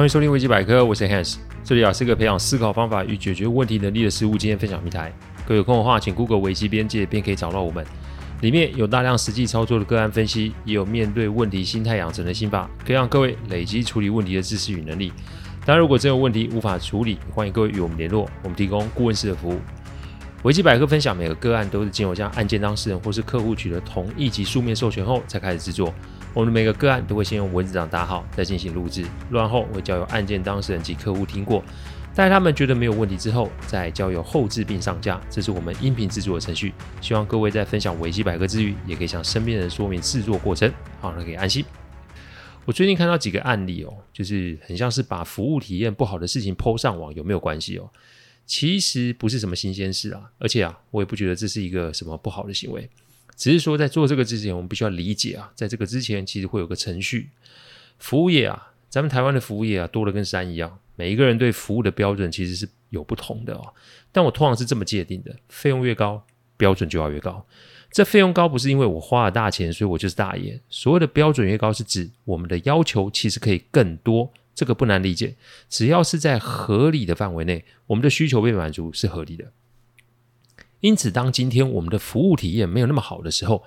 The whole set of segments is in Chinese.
欢迎收听维基百科，我是 Hans，这里啊是个培养思考方法与解决问题能力的实务经验分享平台。各位有空的话，请 Google 维基边界，便可以找到我们。里面有大量实际操作的个案分析，也有面对问题心态养成的心法，可以让各位累积处理问题的知识与能力。当然，如果真有问题无法处理，欢迎各位与我们联络，我们提供顾问式的服务。维基百科分享每个个案都是经由将案件当事人或是客户取得同意及书面授权后才开始制作。我们的每个个案都会先用文字档打好，再进行录制，录完后会交由案件当事人及客户听过。待他们觉得没有问题之后，再交由后制并上架。这是我们音频制作的程序。希望各位在分享维基百科之余，也可以向身边人说明制作过程，好，那可以安心。我最近看到几个案例哦，就是很像是把服务体验不好的事情抛上网，有没有关系哦？其实不是什么新鲜事啊，而且啊，我也不觉得这是一个什么不好的行为，只是说在做这个之前，我们必须要理解啊，在这个之前其实会有个程序。服务业啊，咱们台湾的服务业啊，多的跟山一样。每一个人对服务的标准其实是有不同的哦，但我通常是这么界定的：费用越高，标准就要越高。这费用高不是因为我花了大钱，所以我就是大爷。所谓的标准越高，是指我们的要求其实可以更多，这个不难理解。只要是在合理的范围内，我们的需求被满足是合理的。因此，当今天我们的服务体验没有那么好的时候，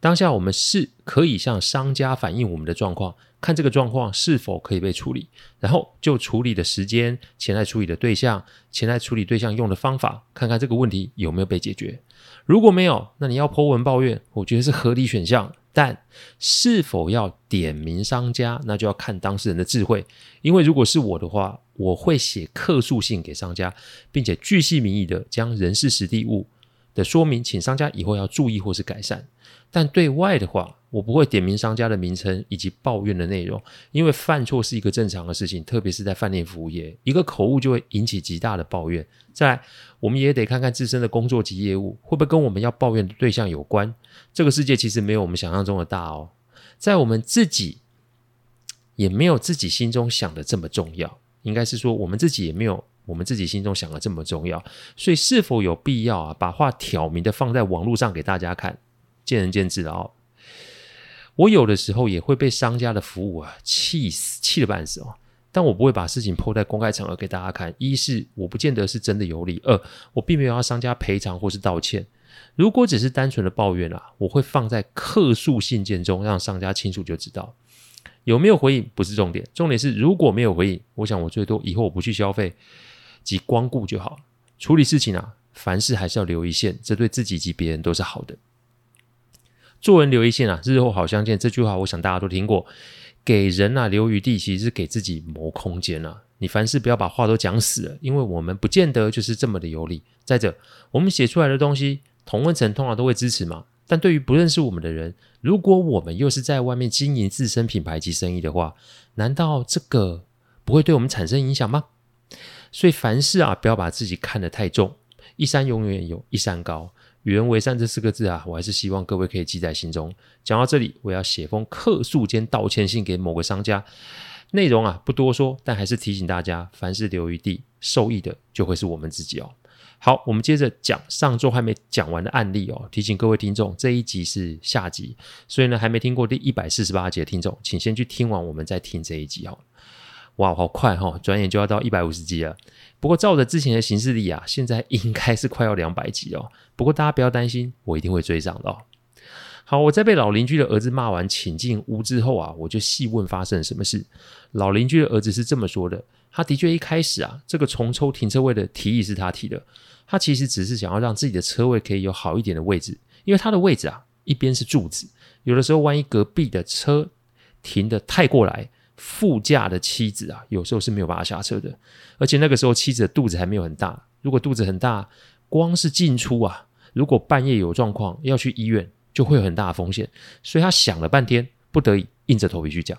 当下我们是可以向商家反映我们的状况。看这个状况是否可以被处理，然后就处理的时间、前来处理的对象、前来处理对象用的方法，看看这个问题有没有被解决。如果没有，那你要 po 文抱怨，我觉得是合理选项。但是否要点名商家，那就要看当事人的智慧。因为如果是我的话，我会写客诉信给商家，并且巨细靡遗的将人事实地物的说明，请商家以后要注意或是改善。但对外的话，我不会点名商家的名称以及抱怨的内容，因为犯错是一个正常的事情，特别是在饭店服务业，一个口误就会引起极大的抱怨。再来，我们也得看看自身的工作及业务会不会跟我们要抱怨的对象有关。这个世界其实没有我们想象中的大哦，在我们自己也没有自己心中想的这么重要，应该是说我们自己也没有我们自己心中想的这么重要。所以是否有必要啊，把话挑明的放在网络上给大家看？见仁见智了哦。我有的时候也会被商家的服务啊气死，气得半死哦。但我不会把事情抛在公开场合给大家看。一是我不见得是真的有理，二我并没有要商家赔偿或是道歉。如果只是单纯的抱怨啊，我会放在客诉信件中，让商家清楚就知道。有没有回应不是重点，重点是如果没有回应，我想我最多以后我不去消费及光顾就好。处理事情啊，凡事还是要留一线，这对自己及别人都是好的。做人留一线啊，日后好相见。这句话我想大家都听过。给人啊留余地，其实是给自己谋空间啊。你凡事不要把话都讲死了，因为我们不见得就是这么的有理。再者，我们写出来的东西，同温层通常都会支持嘛。但对于不认识我们的人，如果我们又是在外面经营自身品牌及生意的话，难道这个不会对我们产生影响吗？所以凡事啊，不要把自己看得太重。一山永远有一山高。与人为善这四个字啊，我还是希望各位可以记在心中。讲到这里，我要写封客诉兼道歉信给某个商家，内容啊不多说，但还是提醒大家，凡事留余地，受益的就会是我们自己哦。好，我们接着讲上周还没讲完的案例哦。提醒各位听众，这一集是下集，所以呢，还没听过第一百四十八集的听众，请先去听完，我们再听这一集哦。哇，好快哈、哦，转眼就要到一百五十集了。不过照着之前的行事历啊，现在应该是快要两百集哦。不过大家不要担心，我一定会追上的。好，我在被老邻居的儿子骂完，请进屋之后啊，我就细问发生了什么事。老邻居的儿子是这么说的：他的确一开始啊，这个重抽停车位的提议是他提的。他其实只是想要让自己的车位可以有好一点的位置，因为他的位置啊，一边是柱子，有的时候万一隔壁的车停的太过来。副驾的妻子啊，有时候是没有办法下车的，而且那个时候妻子的肚子还没有很大。如果肚子很大，光是进出啊，如果半夜有状况要去医院，就会有很大的风险。所以他想了半天，不得已硬着头皮去讲。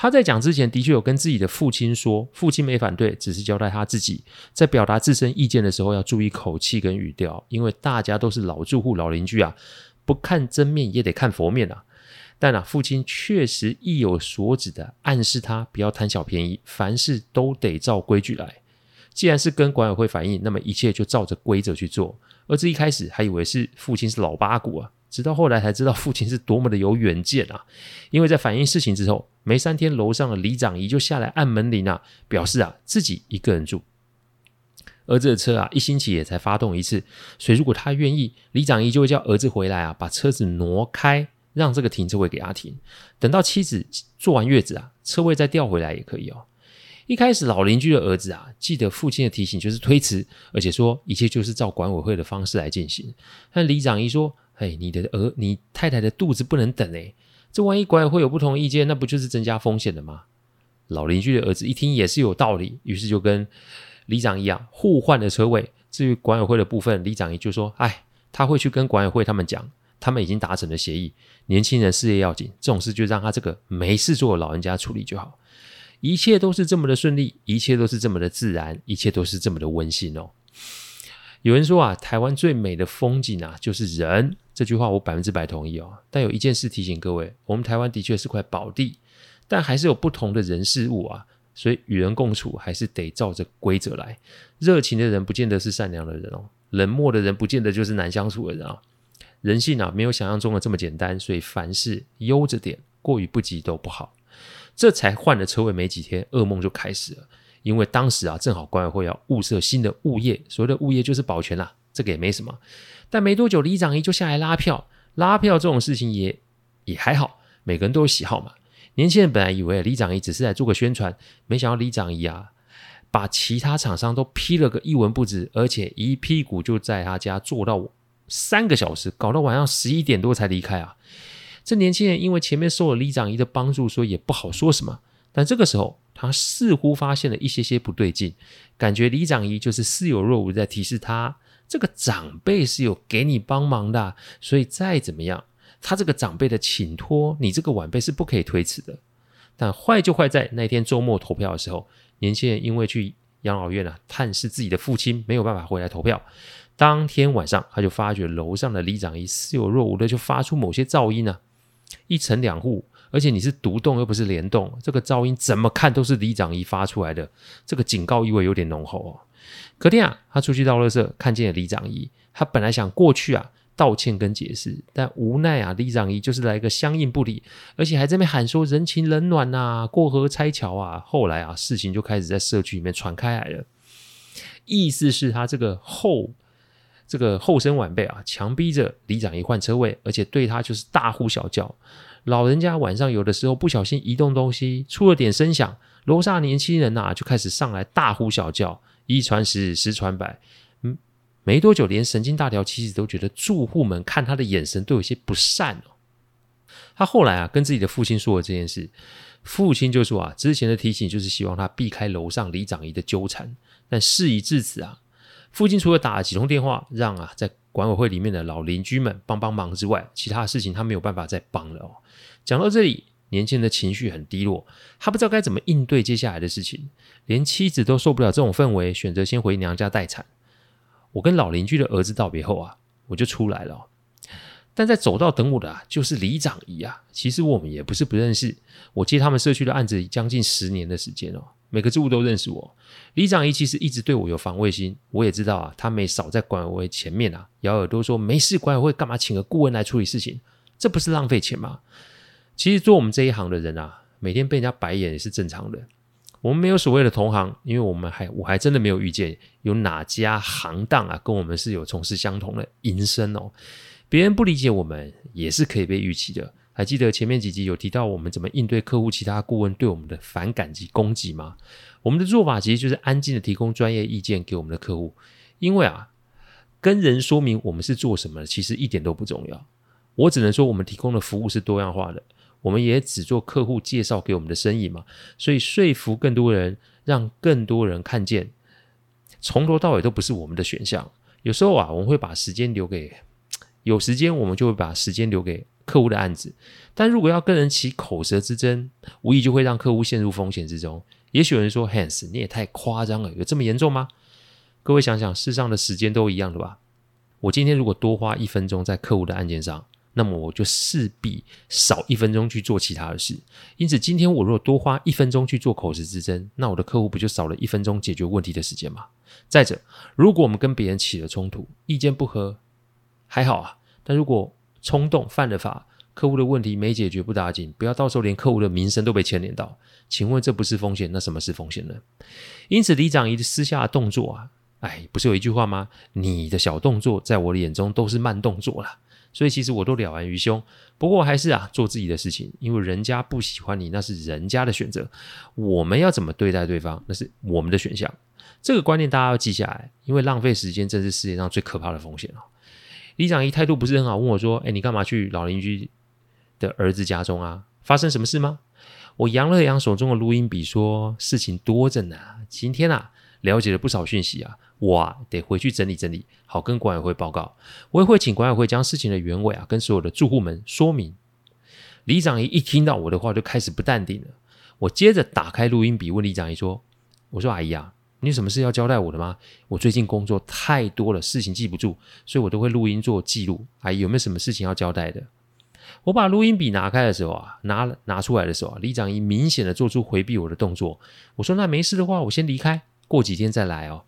他在讲之前，的确有跟自己的父亲说，父亲没反对，只是交代他自己在表达自身意见的时候要注意口气跟语调，因为大家都是老住户、老邻居啊，不看真面也得看佛面啊。但啊，父亲确实意有所指的暗示他不要贪小便宜，凡事都得照规矩来。既然是跟管委会反映，那么一切就照着规则去做。儿子一开始还以为是父亲是老八股啊，直到后来才知道父亲是多么的有远见啊！因为在反映事情之后，没三天，楼上的李长姨就下来按门铃啊，表示啊自己一个人住。儿子的车啊，一星期也才发动一次，所以如果他愿意，李长姨就会叫儿子回来啊，把车子挪开，让这个停车位给他停。等到妻子坐完月子啊，车位再调回来也可以哦。一开始老邻居的儿子啊，记得父亲的提醒就是推辞，而且说一切就是照管委会的方式来进行。但李长一说：“嘿，你的儿，你太太的肚子不能等诶，这万一管委会有不同意见，那不就是增加风险的吗？”老邻居的儿子一听也是有道理，于是就跟李长一啊，互换了车位。至于管委会的部分，李长一就说：“哎，他会去跟管委会他们讲，他们已经达成了协议。年轻人事业要紧，这种事就让他这个没事做的老人家处理就好。一切都是这么的顺利，一切都是这么的自然，一切都是这么的温馨哦。有人说啊，台湾最美的风景啊，就是人。这句话我百分之百同意哦。但有一件事提醒各位，我们台湾的确是块宝地，但还是有不同的人事物啊。”所以与人共处还是得照着规则来。热情的人不见得是善良的人哦，冷漠的人不见得就是难相处的人啊。人性啊，没有想象中的这么简单，所以凡事悠着点，过于不及都不好。这才换了车位没几天，噩梦就开始了。因为当时啊，正好管委会要物色新的物业，所谓的物业就是保全啦，这个也没什么。但没多久，李长姨就下来拉票，拉票这种事情也也还好，每个人都有喜好嘛。年轻人本来以为李长姨只是来做个宣传，没想到李长姨啊，把其他厂商都批了个一文不值，而且一屁股就在他家坐到三个小时，搞到晚上十一点多才离开啊！这年轻人因为前面受了李长姨的帮助，所以也不好说什么。但这个时候，他似乎发现了一些些不对劲，感觉李长姨就是似有若无在提示他，这个长辈是有给你帮忙的，所以再怎么样。他这个长辈的请托，你这个晚辈是不可以推辞的。但坏就坏在那天周末投票的时候，年轻人因为去养老院啊探视自己的父亲，没有办法回来投票。当天晚上，他就发觉楼上的里长姨似有若无的就发出某些噪音啊，一层两户，而且你是独栋又不是连栋，这个噪音怎么看都是里长姨发出来的，这个警告意味有点浓厚哦。隔天啊，他出去倒垃圾，看见了里长姨，他本来想过去啊。道歉跟解释，但无奈啊，里长姨就是来个相应不理，而且还在那边喊说人情冷暖啊，过河拆桥啊。后来啊，事情就开始在社区里面传开来了，意思是他这个后这个后生晚辈啊，强逼着里长姨换车位，而且对他就是大呼小叫。老人家晚上有的时候不小心移动东西，出了点声响，楼下年轻人呐、啊、就开始上来大呼小叫，一传十，十传百。嗯没多久，连神经大条妻子都觉得住户们看他的眼神都有些不善哦。他后来啊，跟自己的父亲说了这件事，父亲就说啊，之前的提醒就是希望他避开楼上李长姨的纠缠。但事已至此啊，附近除了打了几通电话，让啊在管委会里面的老邻居们帮帮忙之外，其他事情他没有办法再帮了哦。讲到这里，年轻人的情绪很低落，他不知道该怎么应对接下来的事情，连妻子都受不了这种氛围，选择先回娘家待产。我跟老邻居的儿子道别后啊，我就出来了。但在走道等我的啊，就是里长姨啊。其实我们也不是不认识，我接他们社区的案子将近十年的时间哦，每个住户都认识我。李长姨其实一直对我有防卫心，我也知道啊，他没少在管委会前面啊摇耳朵说没事，管委会干嘛请个顾问来处理事情？这不是浪费钱吗？其实做我们这一行的人啊，每天被人家白眼也是正常的。我们没有所谓的同行，因为我们还我还真的没有遇见有哪家行当啊，跟我们是有从事相同的营生哦。别人不理解我们也是可以被预期的。还记得前面几集有提到我们怎么应对客户其他顾问对我们的反感及攻击吗？我们的做法其实就是安静的提供专业意见给我们的客户，因为啊，跟人说明我们是做什么的，其实一点都不重要。我只能说我们提供的服务是多样化的。我们也只做客户介绍给我们的生意嘛，所以说服更多人，让更多人看见，从头到尾都不是我们的选项。有时候啊，我们会把时间留给有时间，我们就会把时间留给客户的案子。但如果要跟人起口舌之争，无疑就会让客户陷入风险之中。也许有人说：“Hans，你也太夸张了，有这么严重吗？”各位想想，世上的时间都一样的吧？我今天如果多花一分钟在客户的案件上，那么我就势必少一分钟去做其他的事，因此今天我如果多花一分钟去做口舌之争，那我的客户不就少了一分钟解决问题的时间吗？再者，如果我们跟别人起了冲突，意见不合，还好啊，但如果冲动犯了法，客户的问题没解决不打紧，不要到时候连客户的名声都被牵连到。请问这不是风险？那什么是风险呢？因此，李长仪的私下动作啊，哎，不是有一句话吗？你的小动作在我的眼中都是慢动作了。所以其实我都了然于胸，不过还是啊做自己的事情，因为人家不喜欢你，那是人家的选择。我们要怎么对待对方，那是我们的选项。这个观念大家要记下来，因为浪费时间正是世界上最可怕的风险哦。李长仪态度不是很好，问我说：“哎，你干嘛去老邻居的儿子家中啊？发生什么事吗？”我扬了扬手中的录音笔，说：“事情多着呢，今天啊了解了不少讯息啊。”我啊，得回去整理整理，好跟管委会报告。我也会请管委会将事情的原委啊，跟所有的住户们说明。李长仪一听到我的话，就开始不淡定了。我接着打开录音笔，问李长仪说：“我说阿姨啊，你有什么事要交代我的吗？我最近工作太多了，事情记不住，所以我都会录音做记录。阿姨有没有什么事情要交代的？”我把录音笔拿开的时候啊，拿拿出来的时候啊，李长英明显的做出回避我的动作。我说：“那没事的话，我先离开，过几天再来哦。”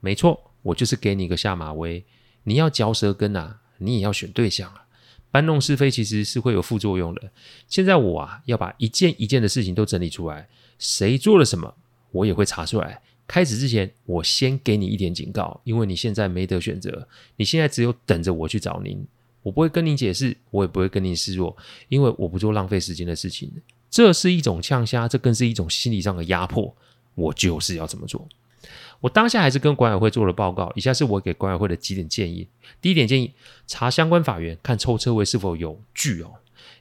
没错，我就是给你一个下马威。你要嚼舌根啊，你也要选对象啊。搬弄是非其实是会有副作用的。现在我啊，要把一件一件的事情都整理出来，谁做了什么，我也会查出来。开始之前，我先给你一点警告，因为你现在没得选择，你现在只有等着我去找您。我不会跟您解释，我也不会跟您示弱，因为我不做浪费时间的事情。这是一种呛虾，这更是一种心理上的压迫。我就是要这么做。我当下还是跟管委会做了报告，以下是我给管委会的几点建议。第一点建议，查相关法源，看抽车位是否有据哦。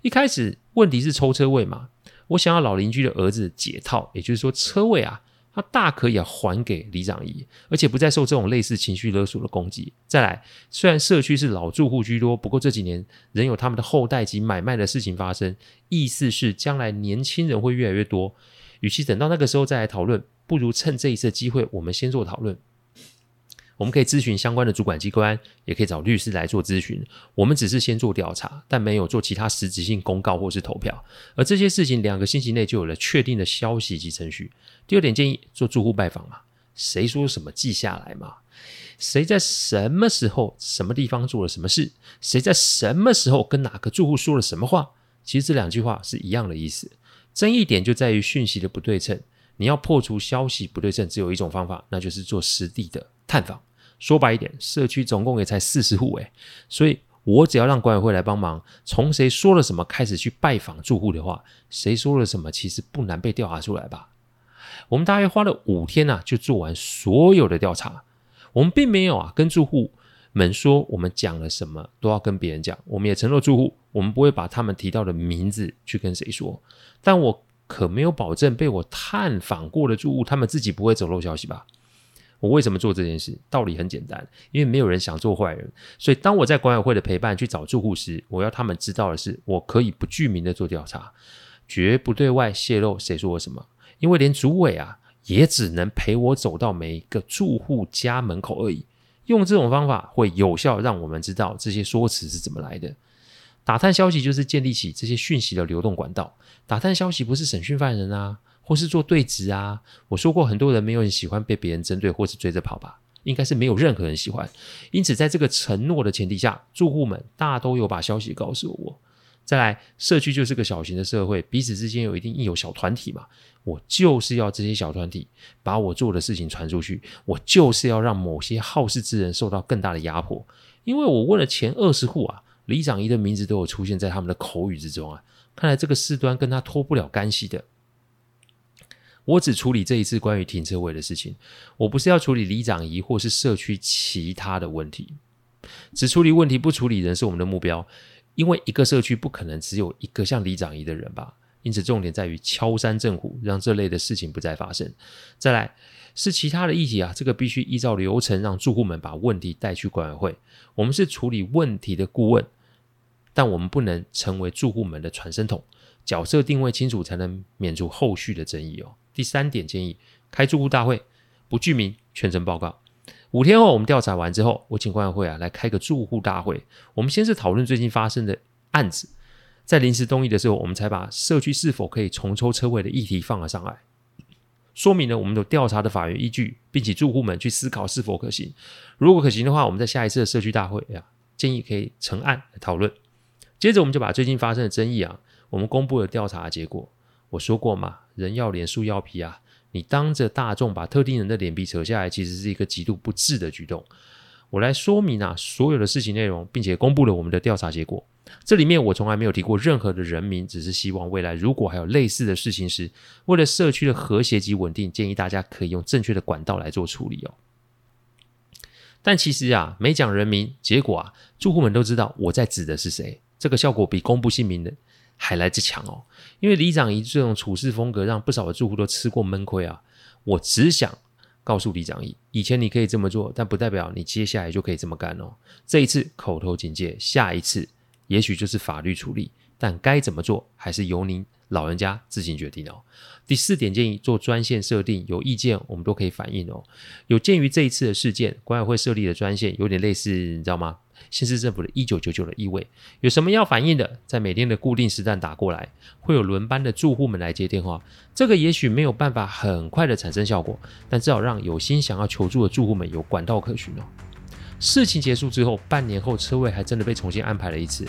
一开始问题是抽车位嘛，我想要老邻居的儿子解套，也就是说车位啊，他大可以还给李长义，而且不再受这种类似情绪勒索的攻击。再来，虽然社区是老住户居多，不过这几年仍有他们的后代及买卖的事情发生，意思是将来年轻人会越来越多，与其等到那个时候再来讨论。不如趁这一次机会，我们先做讨论。我们可以咨询相关的主管机关，也可以找律师来做咨询。我们只是先做调查，但没有做其他实质性公告或是投票。而这些事情两个星期内就有了确定的消息及程序。第二点建议做住户拜访嘛，谁说什么记下来嘛？谁在什么时候、什么地方做了什么事？谁在什么时候跟哪个住户说了什么话？其实这两句话是一样的意思。争议点就在于讯息的不对称。你要破除消息不对称，只有一种方法，那就是做实地的探访。说白一点，社区总共也才四十户诶，所以我只要让管委会来帮忙，从谁说了什么开始去拜访住户的话，谁说了什么其实不难被调查出来吧？我们大约花了五天啊，就做完所有的调查。我们并没有啊跟住户们说我们讲了什么都要跟别人讲，我们也承诺住户，我们不会把他们提到的名字去跟谁说。但我。可没有保证被我探访过的住户，他们自己不会走漏消息吧？我为什么做这件事？道理很简单，因为没有人想做坏人。所以当我在管委会的陪伴去找住户时，我要他们知道的是，我可以不具名的做调查，绝不对外泄露谁说我什么。因为连主委啊，也只能陪我走到每一个住户家门口而已。用这种方法会有效让我们知道这些说辞是怎么来的。打探消息就是建立起这些讯息的流动管道。打探消息不是审讯犯人啊，或是做对质啊。我说过，很多人没有人喜欢被别人针对或是追着跑吧？应该是没有任何人喜欢。因此，在这个承诺的前提下，住户们大都有把消息告诉我。再来，社区就是个小型的社会，彼此之间有一定有小团体嘛。我就是要这些小团体把我做的事情传出去，我就是要让某些好事之人受到更大的压迫。因为我问了前二十户啊。李长仪的名字都有出现在他们的口语之中啊！看来这个事端跟他脱不了干系的。我只处理这一次关于停车位的事情，我不是要处理里长仪或是社区其他的问题。只处理问题不处理人是我们的目标，因为一个社区不可能只有一个像里长仪的人吧？因此重点在于敲山震虎，让这类的事情不再发生。再来。是其他的议题啊，这个必须依照流程让住户们把问题带去管委会。我们是处理问题的顾问，但我们不能成为住户们的传声筒，角色定位清楚才能免除后续的争议哦。第三点建议，开住户大会，不具名，全程报告。五天后我们调查完之后，我请管委会啊来开个住户大会。我们先是讨论最近发生的案子，在临时动议的时候，我们才把社区是否可以重抽车位的议题放了上来。说明了我们有调查的法源依据，并且住户们去思考是否可行。如果可行的话，我们在下一次的社区大会呀，建议可以成案来讨论。接着我们就把最近发生的争议啊，我们公布了调查结果。我说过嘛，人要脸，树要皮啊。你当着大众把特定人的脸皮扯下来，其实是一个极度不智的举动。我来说明啊，所有的事情内容，并且公布了我们的调查结果。这里面我从来没有提过任何的人名，只是希望未来如果还有类似的事情时，为了社区的和谐及稳定，建议大家可以用正确的管道来做处理哦。但其实啊，没讲人名，结果啊，住户们都知道我在指的是谁。这个效果比公布姓名的还来得强哦。因为里长仪这种处事风格，让不少的住户都吃过闷亏啊。我只想告诉李长仪，以前你可以这么做，但不代表你接下来就可以这么干哦。这一次口头警戒，下一次也许就是法律处理，但该怎么做，还是由您老人家自行决定哦。第四点建议做专线设定，有意见我们都可以反映哦。有鉴于这一次的事件，管委会设立的专线有点类似，你知道吗？县市政府的一九九九的意味，有什么要反映的，在每天的固定时段打过来，会有轮班的住户们来接电话。这个也许没有办法很快的产生效果，但至少让有心想要求助的住户们有管道可循哦。事情结束之后，半年后车位还真的被重新安排了一次。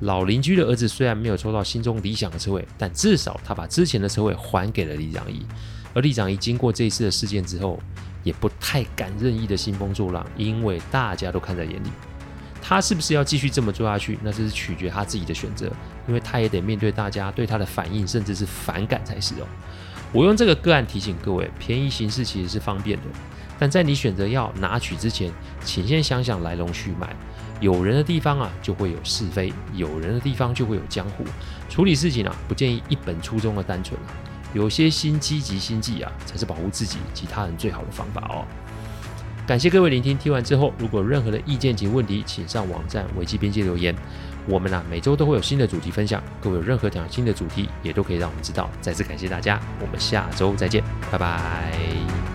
老邻居的儿子虽然没有抽到心中理想的车位，但至少他把之前的车位还给了李长义。而李长义经过这一次的事件之后，也不太敢任意的兴风作浪，因为大家都看在眼里。他是不是要继续这么做下去？那这是取决他自己的选择，因为他也得面对大家对他的反应，甚至是反感才是哦。我用这个个案提醒各位，便宜行事其实是方便的，但在你选择要拿取之前，请先想想来龙去脉。有人的地方啊，就会有是非；有人的地方就会有江湖。处理事情啊，不建议一本初衷的单纯啊，有些心机及心计啊，才是保护自己及他人最好的方法哦。感谢各位聆听，听完之后，如果有任何的意见及问题，请上网站维基边界留言。我们啊，每周都会有新的主题分享，各位有任何想要新的主题，也都可以让我们知道。再次感谢大家，我们下周再见，拜拜。